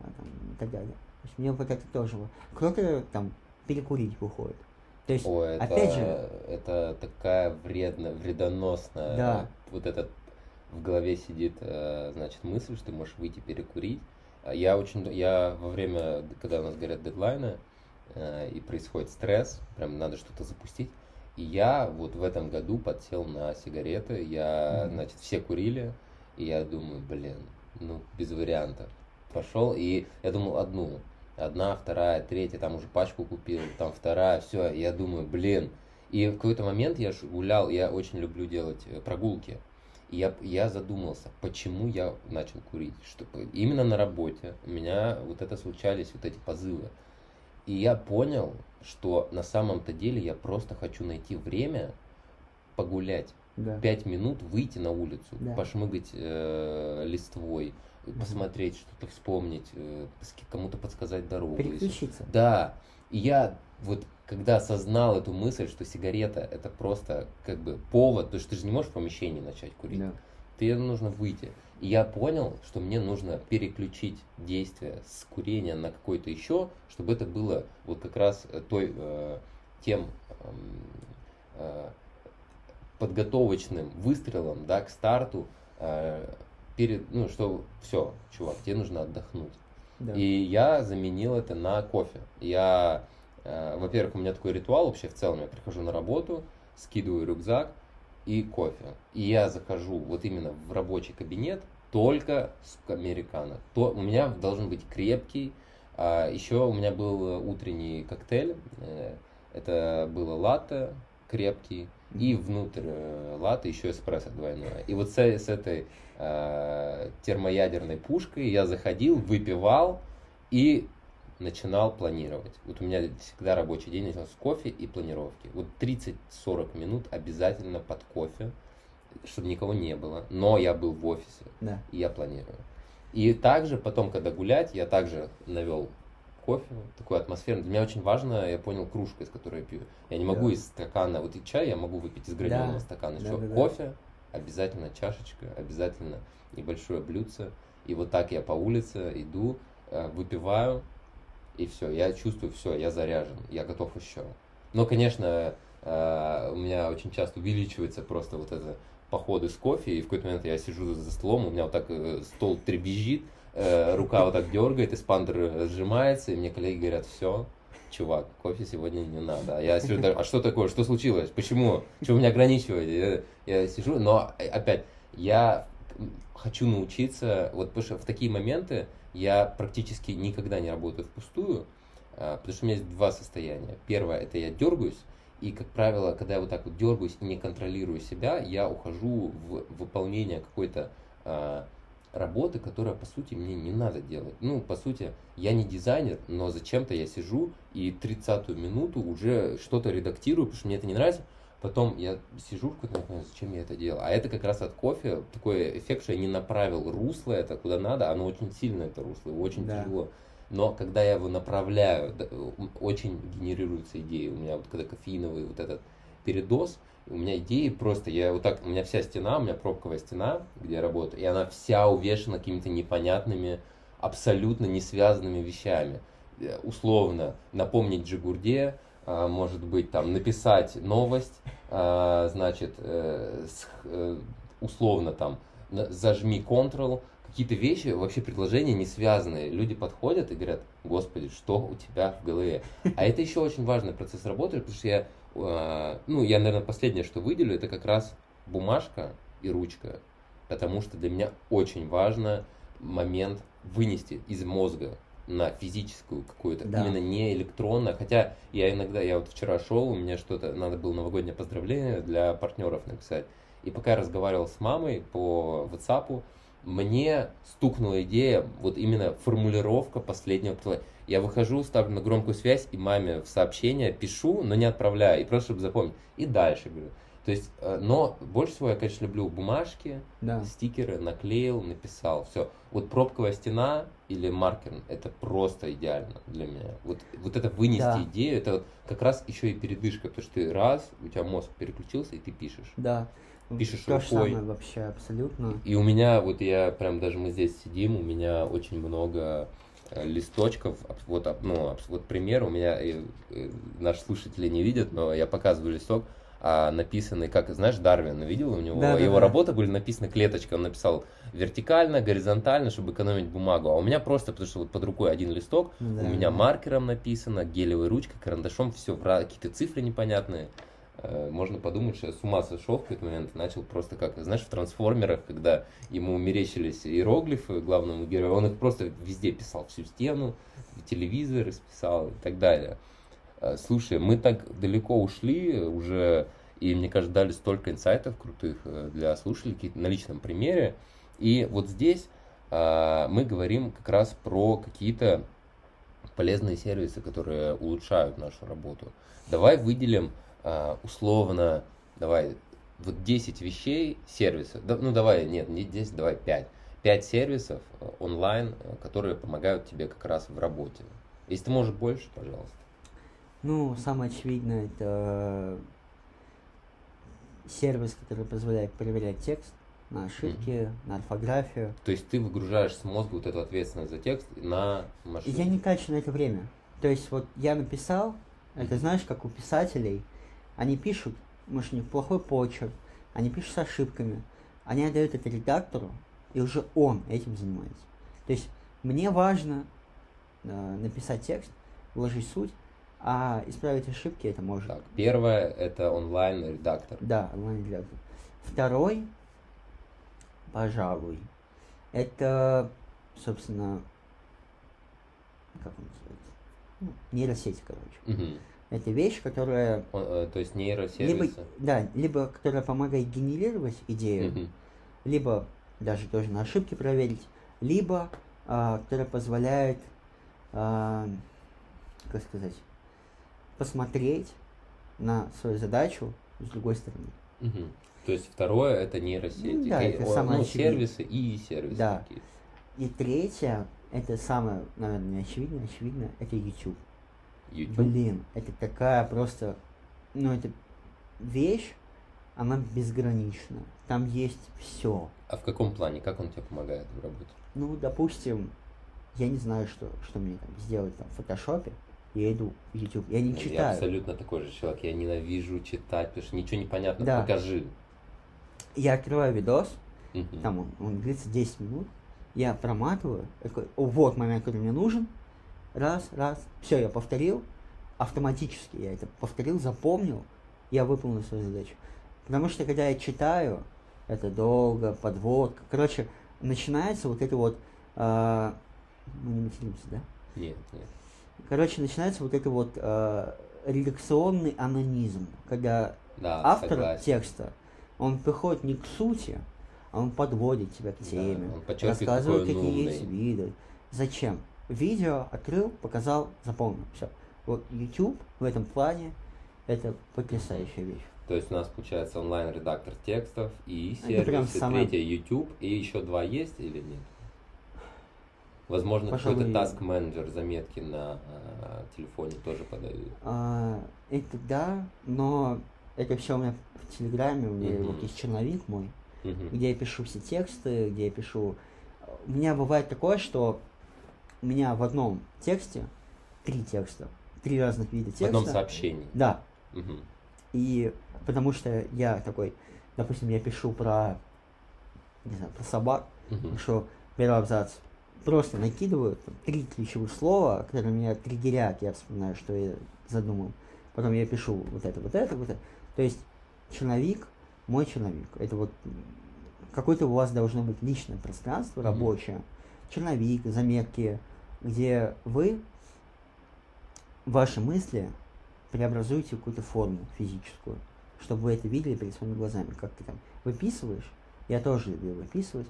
а, там, и так далее. То есть мне вот это тоже. Кто-то там перекурить выходит. То есть, Ой, это, опять же, это такая вредная, вредоносная. Да. Вот этот в голове сидит, э, значит, мысль, что ты можешь выйти перекурить. А Я очень, я во время, когда у нас горят дедлайны э, и происходит стресс, прям надо что-то запустить. И я вот в этом году подсел на сигареты. Я, Мгм. значит, все курили, и я думаю, блин, ну без вариантов. Пошел и я думал одну, одна, вторая, третья, там уже пачку купил, там вторая, все, я думаю, блин. И в какой-то момент я ж гулял, я очень люблю делать э, прогулки. И я, я задумался, почему я начал курить. Что, именно на работе у меня вот это случались, вот эти позывы. И я понял, что на самом-то деле я просто хочу найти время погулять. да. Пять минут выйти на улицу, Да. пошмыгать э, листвой. Посмотреть, что-то вспомнить, э, кому-то подсказать дорогу. переключиться. Да, и я вот когда осознал эту мысль, что сигарета это просто как бы повод, потому что ты же не можешь в помещении начать курить, Да. тебе нужно выйти. И я понял, что мне нужно переключить действие с курения на какое-то еще, чтобы это было вот как раз э, той, э, тем, эм, э, подготовочным выстрелом, да, к старту, э, перед, ну, что все, чувак, тебе нужно отдохнуть. Да. И я заменил это на кофе. Я, э, во-первых, у меня такой ритуал вообще в целом. Я прихожу на работу, скидываю рюкзак и кофе. И я захожу вот именно в рабочий кабинет только с американо. То, у меня должен быть крепкий. А еще у меня был утренний коктейль. Э, это было латте крепкий. И внутрь э, латте еще эспрессо двойное. И вот с, с этой э, термоядерной пушкой я заходил, выпивал и начинал планировать. Вот у меня всегда рабочий день начался с кофе и планировки. Вот 30-40 минут обязательно под кофе, чтобы никого не было. Но я был в офисе, Да. и я планирую. И также потом, когда гулять, я также навел кофе, такую атмосферу. Для меня очень важно, я понял, кружка, из которой я пью. Я не могу Да. из стакана, вот и чай я могу выпить из граненого Да. стакана. Да, Что, да, да. кофе, обязательно чашечка, обязательно небольшое блюдце. И вот так я по улице иду, э, выпиваю, и все, я чувствую, все, я заряжен, я готов еще. Но, конечно, э, у меня очень часто увеличивается просто вот это походы с кофе, и в какой-то момент я сижу за столом, у меня вот так э, стол требезжит, э, рука вот так дергает, эспандер сжимается, и мне коллеги говорят, все, чувак, кофе сегодня не надо. А я сижу, а что такое, что случилось, почему, вы меня ограничиваете? Я, я сижу, но опять, я хочу научиться, вот потому что в такие моменты я практически никогда не работаю впустую, а, потому что у меня есть два состояния. Первое, это я дергаюсь, и, как правило, когда я вот так вот дергаюсь и не контролирую себя, я ухожу в выполнение какой-то а, работы, которая, по сути, мне не надо делать. Ну, по сути, я не дизайнер, но зачем-то я сижу и 30-ю минуту уже что-то редактирую, потому что мне это не нравится. Потом я сижу в какой-то зачем я это делал? А это как раз от кофе такой эффект, что я не направил русло это куда надо, оно очень сильно это русло, его очень Да. тяжело. Но когда я его направляю, очень генерируются идеи. У меня вот когда кофеиновый вот этот передоз, у меня идеи просто, я вот так, у меня вся стена, у меня пробковая стена, где я работаю, и она вся увешана какими-то непонятными, абсолютно не связанными вещами. Э, Условно, напомнить Джигурде, а, может быть, там, написать новость, а, значит, э, э, условно там, зажми Ctrl, какие-то вещи, вообще предложения не связанные. Люди подходят и говорят, господи, что у тебя в голове? А это еще очень важный процесс работы, потому что я, ну, я, наверное, последнее, что выделю, это как раз бумажка и ручка. Потому что для меня очень важно момент вынести из мозга на физическую какую-то, Да. именно не электронно. Хотя я иногда, я вот вчера шел, у меня что-то, надо было новогоднее поздравление для партнеров написать. И пока я разговаривал с мамой по WhatsApp, мне стукнула идея, вот именно формулировка последнего послания. Я выхожу, ставлю на громкую связь и маме в сообщение пишу, но не отправляю, и просто чтобы запомнить. И дальше говорю. То есть, э, но больше всего я, конечно, люблю бумажки, Да. стикеры, наклеил, написал, все. Вот пробковая стена или маркер, это просто идеально для меня. Вот, вот это вынести Да. идею, это вот как раз еще и передышка, потому что ты раз, у тебя мозг переключился, и ты пишешь. Да. Пишешь То рукой. самое вообще, абсолютно. И у меня, вот я прям даже мы здесь сидим, у меня очень много листочков. Аб- Вот, ну, вот пример, у меня, э, э, наши слушатели не видят, но я показываю листок, а, написанный, как, знаешь, Дарвин, видел у него? Да, да, его да. работы были написаны клеточкой, он написал вертикально, горизонтально, чтобы экономить бумагу. А у меня просто, потому что вот под рукой один листок, Да. у меня маркером написано, гелевой ручкой, карандашом, все, какие-то цифры непонятные. Э, Можно подумать, что я с ума сошел в какой-то момент, начал просто как, знаешь, в трансформерах, когда ему мерещились иероглифы главному герою, он их просто везде писал, всю стену, телевизор расписал и так далее. Э, Слушай, мы так далеко ушли уже, и мне кажется, дали столько инсайтов крутых э, для слушателей на личном примере. И вот здесь мы говорим как раз про какие-то полезные сервисы, которые улучшают нашу работу. Давай выделим условно, давай, вот 10 вещей, сервисов, да, ну давай, нет, не 10, давай 5. 5 сервисов э, онлайн, э, которые помогают тебе как раз в работе. Если ты можешь больше, пожалуйста. Ну, самое очевидное, это сервис, который позволяет проверять текст на ошибки, на орфографию. То есть ты выгружаешь с мозга вот эту ответственность за текст на машину. я не трачу на это время. То есть вот я написал, это знаешь, как у писателей, они пишут, может, у них плохой почерк, они пишут с ошибками, они отдают это редактору, и уже он этим занимается. То есть мне важно э, написать текст, вложить суть, а исправить ошибки это может. Так, первое это онлайн-редактор. Да, онлайн-редактор. Второй, пожалуй, это, собственно, как он называется? Ну, нейросети, короче. Мгм. Это вещь, которая э, то есть либо, нейросервисы. да, либо которая помогает генерировать идею, Мгм. либо даже тоже на ошибки проверить, либо а, которая позволяет, а, как сказать, посмотреть на свою задачу с другой стороны. Мгм. То есть второе это нейросети. Ну да, И, это о, самое ну, очевидное. сервисы и сервисы Да. какие-то. И третье, это самое, наверное, очевидно, очевидно, это YouTube. YouTube. Блин, это такая просто, ну это вещь, она безгранична. Там есть все. А в каком плане? Как он тебе помогает в работе? Ну, допустим, я не знаю, что, что мне там сделать там в фотошопе, я иду в YouTube, я не Ну, Я читаю. абсолютно такой же человек. Я ненавижу читать, потому что ничего не понятно. Да. Покажи. Я открываю видос, Мгм. там он, он длится 10 минут, я проматываю, такой, о, вот момент, который мне нужен, раз, раз, все, я повторил, автоматически я это повторил, запомнил, я выполнил свою задачу. Потому что когда я читаю, это долго, подводка, короче, начинается вот это вот, а, мы не материмся, да? Нет, нет. Короче, начинается вот это вот а, редакционный анонизм, когда Да, автор согласен. текста, он приходит не к сути, а он подводит тебя к Да, теме, подчеркивает, рассказывает, какие есть умный. виды. Зачем? Видео открыл, показал, запомнил. Все. Вот YouTube в этом плане это потрясающая вещь. То есть у нас получается онлайн-редактор текстов и сервисы, самое- третье YouTube, и еще два есть или нет? Возможно, какой-то task менеджер заметки на а, телефоне тоже подают. А, это да, но это все у меня в Телеграме, у меня Мгм. вот есть черновик мой, Мгм. где я пишу все тексты, где я пишу... У меня бывает такое, что у меня в одном тексте три текста, три разных вида В текста. одном сообщении. Да, Мгм. И потому что я такой, допустим, я пишу про, не знаю, про собак, Мгм. пишу первый абзац, просто накидываю там, три ключевых слова, которые меня триггерят, я вспоминаю, что я задумал. Потом я пишу вот это, вот это, вот это. То есть черновик, мой черновик, это вот какое-то у вас должно быть личное пространство рабочее, черновик, заметки, где вы ваши мысли преобразуете в какую-то форму физическую, чтобы вы это видели перед своими глазами, как ты там выписываешь. Я тоже люблю выписывать.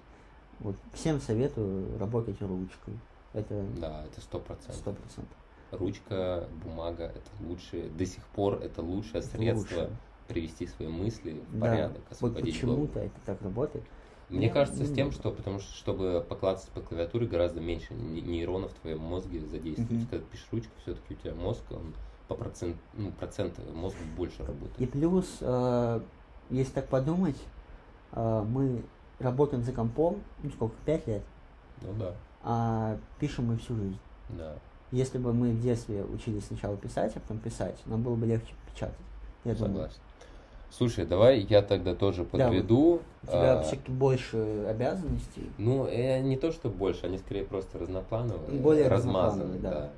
Вот всем советую работать ручкой. Это Да, это сто процентов. сто процентов. Ручка, бумага это лучшее. До сих пор это лучшее средство лучше. привести свои мысли в Да, порядок, вот почему-то это так работает. Мне кажется, с не тем, что потому что чтобы поклацать по клавиатуре гораздо меньше не- нейронов в твоем мозге задействуется. Когда ты пишешь ручку, все-таки у тебя мозг, он по процент, ну, процент мозга больше работает. И плюс, э, если так подумать, э, мы работаем за компом, ну сколько, пять лет, Ну да, а пишем мы всю жизнь. да. Если бы мы в детстве учились сначала писать, а потом писать, нам было бы легче печатать. Я думаю. Слушай, давай я тогда тоже Да, подведу. У тебя А, все-таки больше обязанностей. Ну, э, не то, что больше, они скорее просто разноплановые, Более размазаны, разноплановые, да.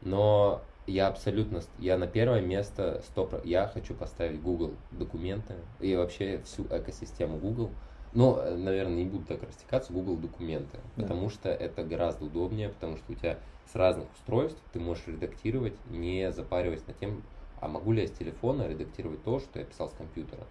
Но я абсолютно, я на первое место, 100%, я хочу поставить Google документы и вообще всю экосистему Google. Но, э, наверное, не буду так растекаться, Google документы, Да. потому что это гораздо удобнее, потому что у тебя с разных устройств ты можешь редактировать, не запариваясь над тем, а могу ли я с телефона редактировать то, что я писал с компьютера.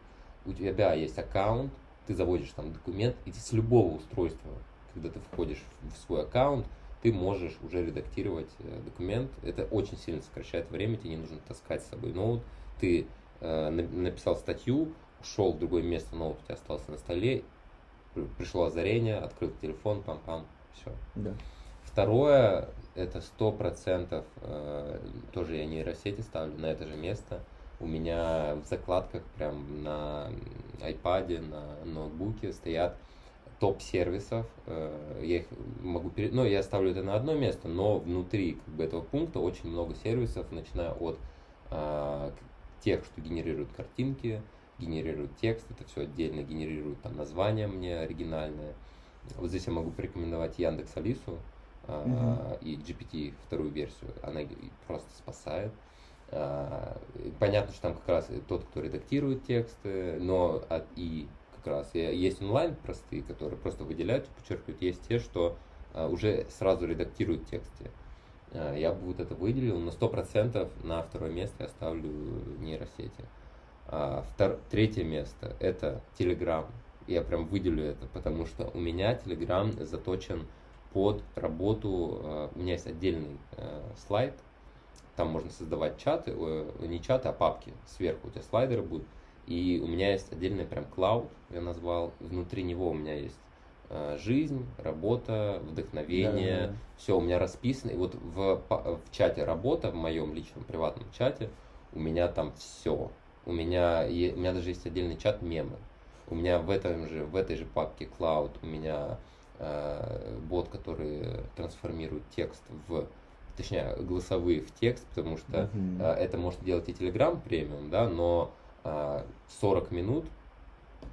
У тебя есть аккаунт, ты заводишь там документ, и с любого устройства, когда ты входишь в свой аккаунт, ты можешь уже редактировать э, документ. Это очень сильно сокращает время, тебе не нужно таскать с собой ноут. Ты э, на- написал статью, ушел в другое место, ноут у тебя остался на столе, при- пришло озарение, открыл телефон, пам-пам, все. Да. Второе, это сто процентов, э, тоже я нейросети ставлю на это же место. У меня в закладках прям на iPad, на ноутбуке стоят топ сервисов. э, Я их могу пере... Ну, я ставлю это на одно место, но внутри как бы, этого пункта очень много сервисов, начиная от к- тех, что генерируют картинки, генерирует текст, это все отдельно генерирует там название мне оригинальное. Вот здесь я могу порекомендовать Яндекс Алису uh, и GPT вторую версию. Она просто спасает. Uh, понятно, что там как раз тот, кто редактирует тексты, но от, и как раз есть онлайн простые, которые просто выделяют, подчеркивают, есть те, что uh, уже сразу редактируют тексты. Я бы вот это выделил, сто процентов на второе место я ставлю нейросети. А, втор... Третье место это Telegram. Я прям выделю это, потому что у меня Telegram заточен под работу. А, у меня есть отдельный а, слайд, там можно создавать чаты, не чаты, а папки. Сверху у тебя слайдеры будут. И у меня есть отдельный прям клауд, я назвал. Внутри него у меня есть жизнь, работа, вдохновение, да, да. все у меня расписано. И вот в, в чате работа, в моем личном приватном чате, у меня там все у меня, у меня даже есть отдельный чат мемы. У меня в, этом же, в этой же папке Cloud у меня э, бот, который трансформирует текст в точнее, голосовые в текст, потому что uh-huh. э, это может делать и Telegram премиум, да, но э, 40 минут,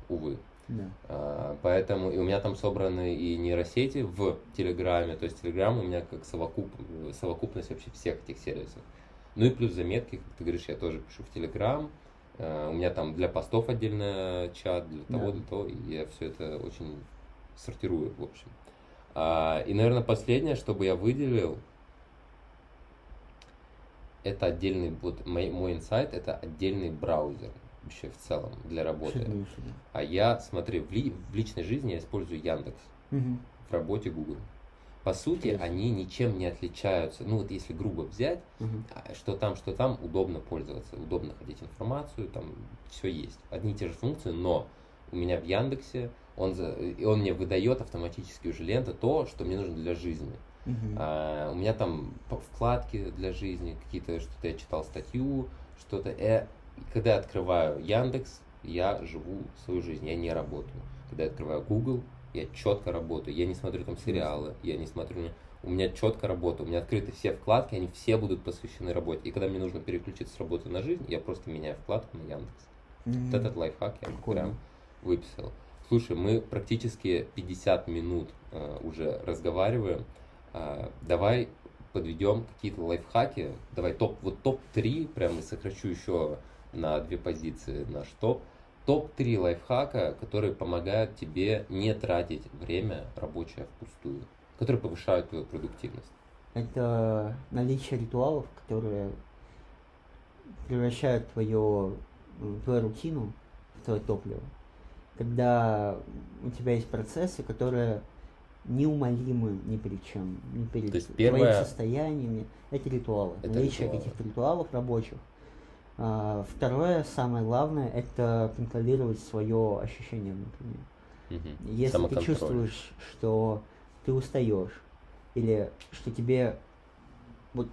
увы. Yeah. Э, поэтому и у меня там собраны и нейросети в Телеграме, то есть Телеграм у меня как совокуп, совокупность вообще всех этих сервисов. Ну и плюс заметки, как ты говоришь, я тоже пишу в Телеграм, Э, у меня там для постов отдельно чат, для того, да. для того, и я все это очень сортирую, в общем. А, и, наверное, последнее, что бы я выделил, это отдельный, вот мой, мой инсайт, это отдельный браузер вообще в целом для работы. А я, смотри, в, ли, в личной жизни я использую Яндекс, угу. в работе Google. По сути, Интересно. они ничем не отличаются. Ну вот если грубо взять, угу. что там, что там, удобно пользоваться, удобно находить информацию, там все есть. Одни и те же функции, но у меня в Яндексе он, он мне выдает автоматически уже лента то, что мне нужно для жизни. Угу. А, у меня там вкладки для жизни, какие-то, что-то я читал статью, что-то. Э, когда я открываю Яндекс, я живу свою жизнь, я не работаю. Когда я открываю Google, я четко работаю, я не смотрю там сериалы, я не смотрю, у меня четко работа, у меня открыты все вкладки, они все будут посвящены работе. И когда мне нужно переключиться с работы на жизнь, я просто меняю вкладку на Яндекс. Mm-hmm. Вот этот лайфхак я Прикольно. прям выписал. Слушай, мы практически 50 минут э, уже разговариваем. Э, давай подведем какие-то лайфхаки. Давай топ, вот топ-3, прям сокращу еще на две позиции наш топ топ-3 лайфхака, которые помогают тебе не тратить время рабочее впустую, которые повышают твою продуктивность. Это наличие ритуалов, которые превращают твою, твою рутину в твое топливо. Когда у тебя есть процессы, которые неумолимы ни перед чем, ни перед То есть первое... твоими состояниями. Это ритуалы. Это наличие ритуалы. каких-то ритуалов рабочих а, второе, самое главное, это контролировать свое ощущение внутреннее. Угу. Если ты чувствуешь, что ты устаешь, или что тебе вот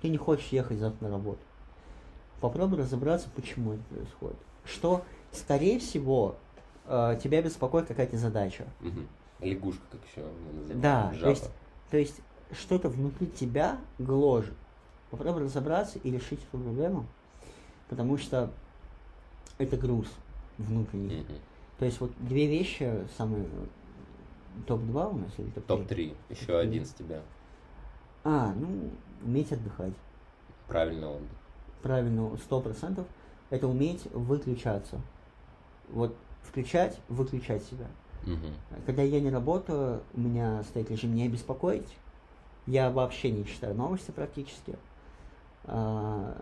ты не хочешь ехать завтра на работу, попробуй разобраться, почему это происходит. Что, скорее всего, э, тебя беспокоит какая-то задача. Угу. Лягушка, как еще называют. Да, то есть, то есть что-то внутри тебя гложет. Попробуй разобраться и решить эту проблему потому что это груз внутренний. Mm-hmm. То есть вот две вещи, самые топ-2 у нас или топ-3? Топ-3, еще топ один с тебя. А, ну, уметь отдыхать. Правильно отдых. Правильно, сто процентов. Это уметь выключаться. Вот включать, выключать себя. Угу. Когда я не работаю, у меня стоит режим не беспокоить. Я вообще не читаю новости практически. А,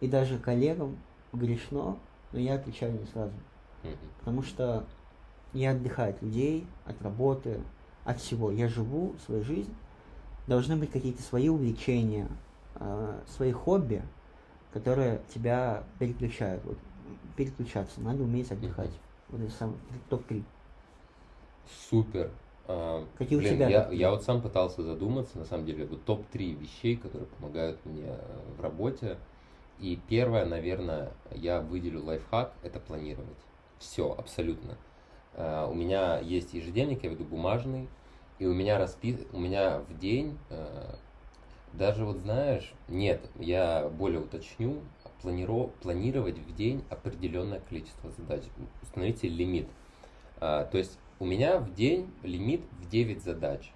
и даже коллегам грешно, но я отвечаю не сразу. Mm-hmm. Потому что я отдыхаю от людей, от работы, от всего. Я живу свою жизнь. Должны быть какие-то свои увлечения, э, свои хобби, которые тебя переключают. Вот, переключаться. Надо уметь отдыхать. Вот это сам топ-3. Супер. А, Какие блин, у тебя? Я, я вот сам пытался задуматься, на самом деле, вот топ-3 вещей, которые помогают мне в работе. И первое, наверное, я выделю лайфхак, это планировать. Все, абсолютно. Uh, у меня есть ежедневник, я веду бумажный, и у меня распис... у меня в день uh, Даже вот знаешь, нет, я более уточню, планиров, планировать в день определенное количество задач. Установите лимит. А, то есть у меня в день лимит в 9 задач.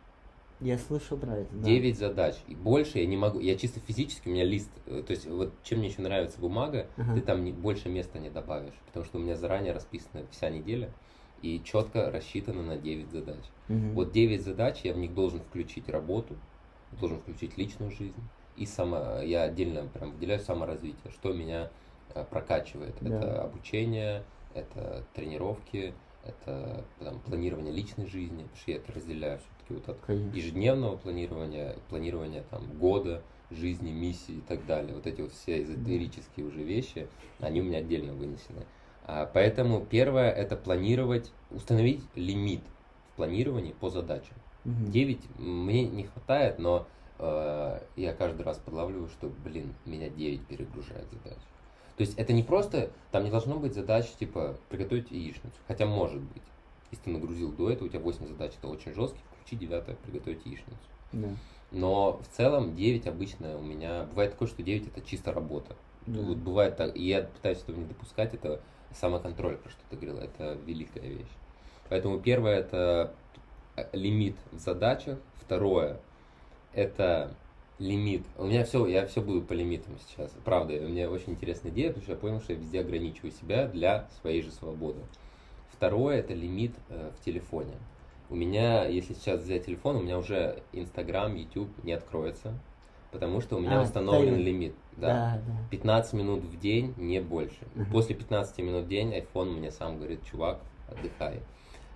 Я слышал про это, да. 9 задач. И больше я не могу. Я чисто физически, у меня лист. э, То есть, вот чем мне еще нравится бумага, Ага. ты там не- больше места не добавишь. Потому что у меня заранее расписана вся неделя и четко рассчитано на 9 задач. Мгм. Вот 9 задач, я в них должен включить работу, должен включить личную жизнь. И само, я отдельно прям выделяю саморазвитие, что меня э, прокачивает. Да. Это обучение, это тренировки, это там, планирование личной жизни, потому что я это разделяю все-таки вот от Конечно. ежедневного планирования, планирования там года, жизни, миссии и так далее. Вот эти вот все эзотерические уже вещи, они у меня отдельно вынесены. А, Поэтому первое это планировать, установить лимит в планировании по задачам. Мгм. 9 мне не хватает, но я каждый раз подлавливаю, что, блин, меня 9 перегружает задач. То есть это не просто, там не должно быть задач типа приготовить яичницу, хотя может быть. Если ты нагрузил до этого, у тебя 8 задач, это очень жесткий, включи 9 приготовить яичницу. Да. Но в целом 9 обычно у меня, бывает такое, что 9 это чисто работа. Да. Вот бывает так, и я пытаюсь этого не допускать, это самоконтроль, про что ты говорила, это великая вещь. Поэтому первое это э, лимит в задачах, второе это лимит. У меня все, я все буду по лимитам сейчас. Правда, у меня очень интересная идея, потому что я понял, что я везде ограничиваю себя для своей же свободы. Второе это лимит э, в телефоне. У меня, если сейчас взять телефон, у меня уже Инстаграм, YouTube не откроется, потому что у меня А, установлен таймер. лимит. Да. Да, да. 15 минут в день, не больше. Мгм. После 15 минут в день iPhone мне сам говорит, чувак, отдыхай.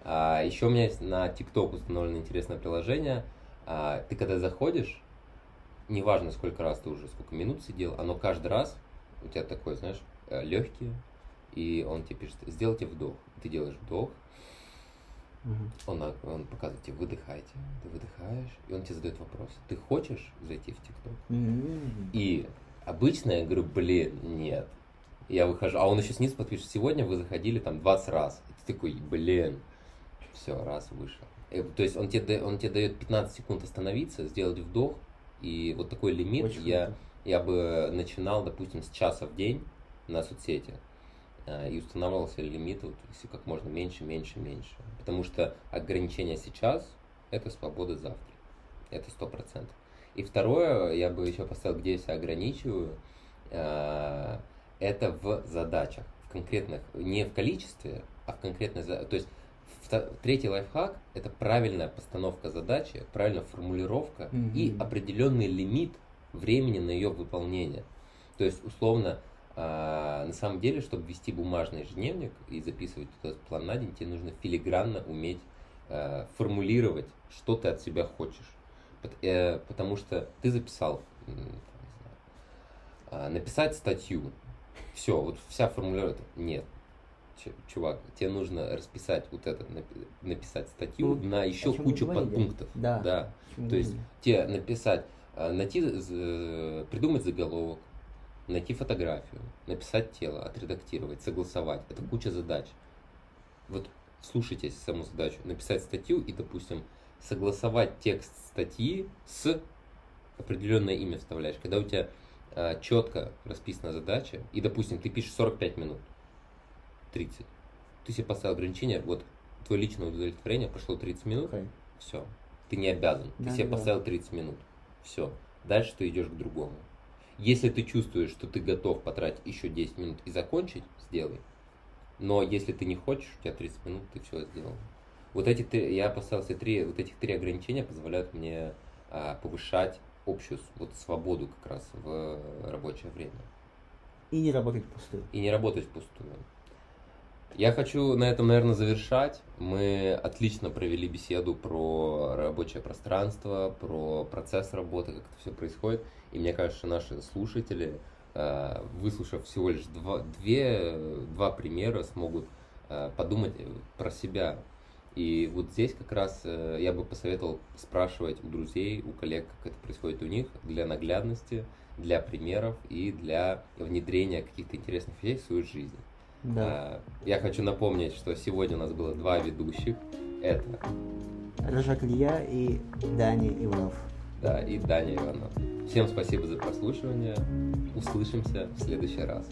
А, еще у меня есть на TikTok установлено интересное приложение. А, ты когда заходишь, неважно сколько раз ты уже, сколько минут сидел, оно каждый раз у тебя такой, знаешь, легкий, и он тебе пишет, сделайте вдох. Ты делаешь вдох, он, на- он показывает тебе, выдыхайте, ты выдыхаешь, и он тебе задает вопрос, ты хочешь зайти в? М. И обычно я говорю, блин, нет. Я выхожу, а он еще снизу подпишет, сегодня вы заходили там 20 раз. И ты такой, блин, все, раз вышел. То есть он тебе, он тебе дает 15 секунд остановиться, сделать вдох, и вот такой лимит Очень я, круто. я бы начинал, допустим, с часа в день на соцсети. э, И устанавливал себе лимит, вот, если как можно меньше, меньше, меньше. Потому что ограничение сейчас – это свобода завтра. Это сто процентов. И второе, я бы еще поставил, где я себя ограничиваю, э, это в задачах, в конкретных, не в количестве, а в конкретной задаче. То есть третий лайфхак – это правильная постановка задачи, правильная формулировка и Мгм. определенный лимит времени на ее выполнение. То есть, условно, а, на самом деле, чтобы вести бумажный ежедневник и записывать этот план на день, тебе нужно филигранно уметь э, формулировать, что ты от себя хочешь. Э, Потому что ты записал, а, написать статью. Все, вот вся формулировка. Нет. Чувак, тебе нужно расписать вот это, напи- написать статью Ну, на еще кучу подпунктов. Да. да. То есть тебе написать, а, найти, придумать заголовок, найти фотографию, написать тело, отредактировать, согласовать. Это куча задач. Вот слушайте саму задачу. Написать статью и, допустим, согласовать текст статьи с определенное имя вставляешь. Когда у тебя четко расписана задача, и, допустим, ты пишешь 45 минут, 30, ты себе поставил ограничение, вот твое личное удовлетворение прошло 30 минут, Окей. все. Ты не обязан. Ты Да, себе да, поставил 30 минут. Все. Дальше ты идешь к другому. Если ты чувствуешь, что ты готов потратить еще 10 минут и закончить, сделай. Но если ты не хочешь, у тебя 30 минут, ты все сделал. Вот эти три, я поставил себе три, вот этих три ограничения позволяют мне а, повышать общую вот, свободу как раз в рабочее время. И не работать впустую. И не работать впустую. Я хочу на этом, наверное, завершать. Мы отлично провели беседу про рабочее пространство, про процесс работы, как это все происходит. И мне кажется, наши слушатели, э, выслушав всего лишь два, две, два примера, смогут э, подумать про себя. И вот здесь как раз э, я бы посоветовал спрашивать у друзей, у коллег, как это происходит у них, для наглядности, для примеров и для внедрения каких-то интересных вещей в свою жизнь. Да. А, Я хочу напомнить, что сегодня у нас было два ведущих. Это Рожак Илья и Дани Иванов. да, и Даня Иванов. Всем спасибо за прослушивание. Услышимся в следующий раз.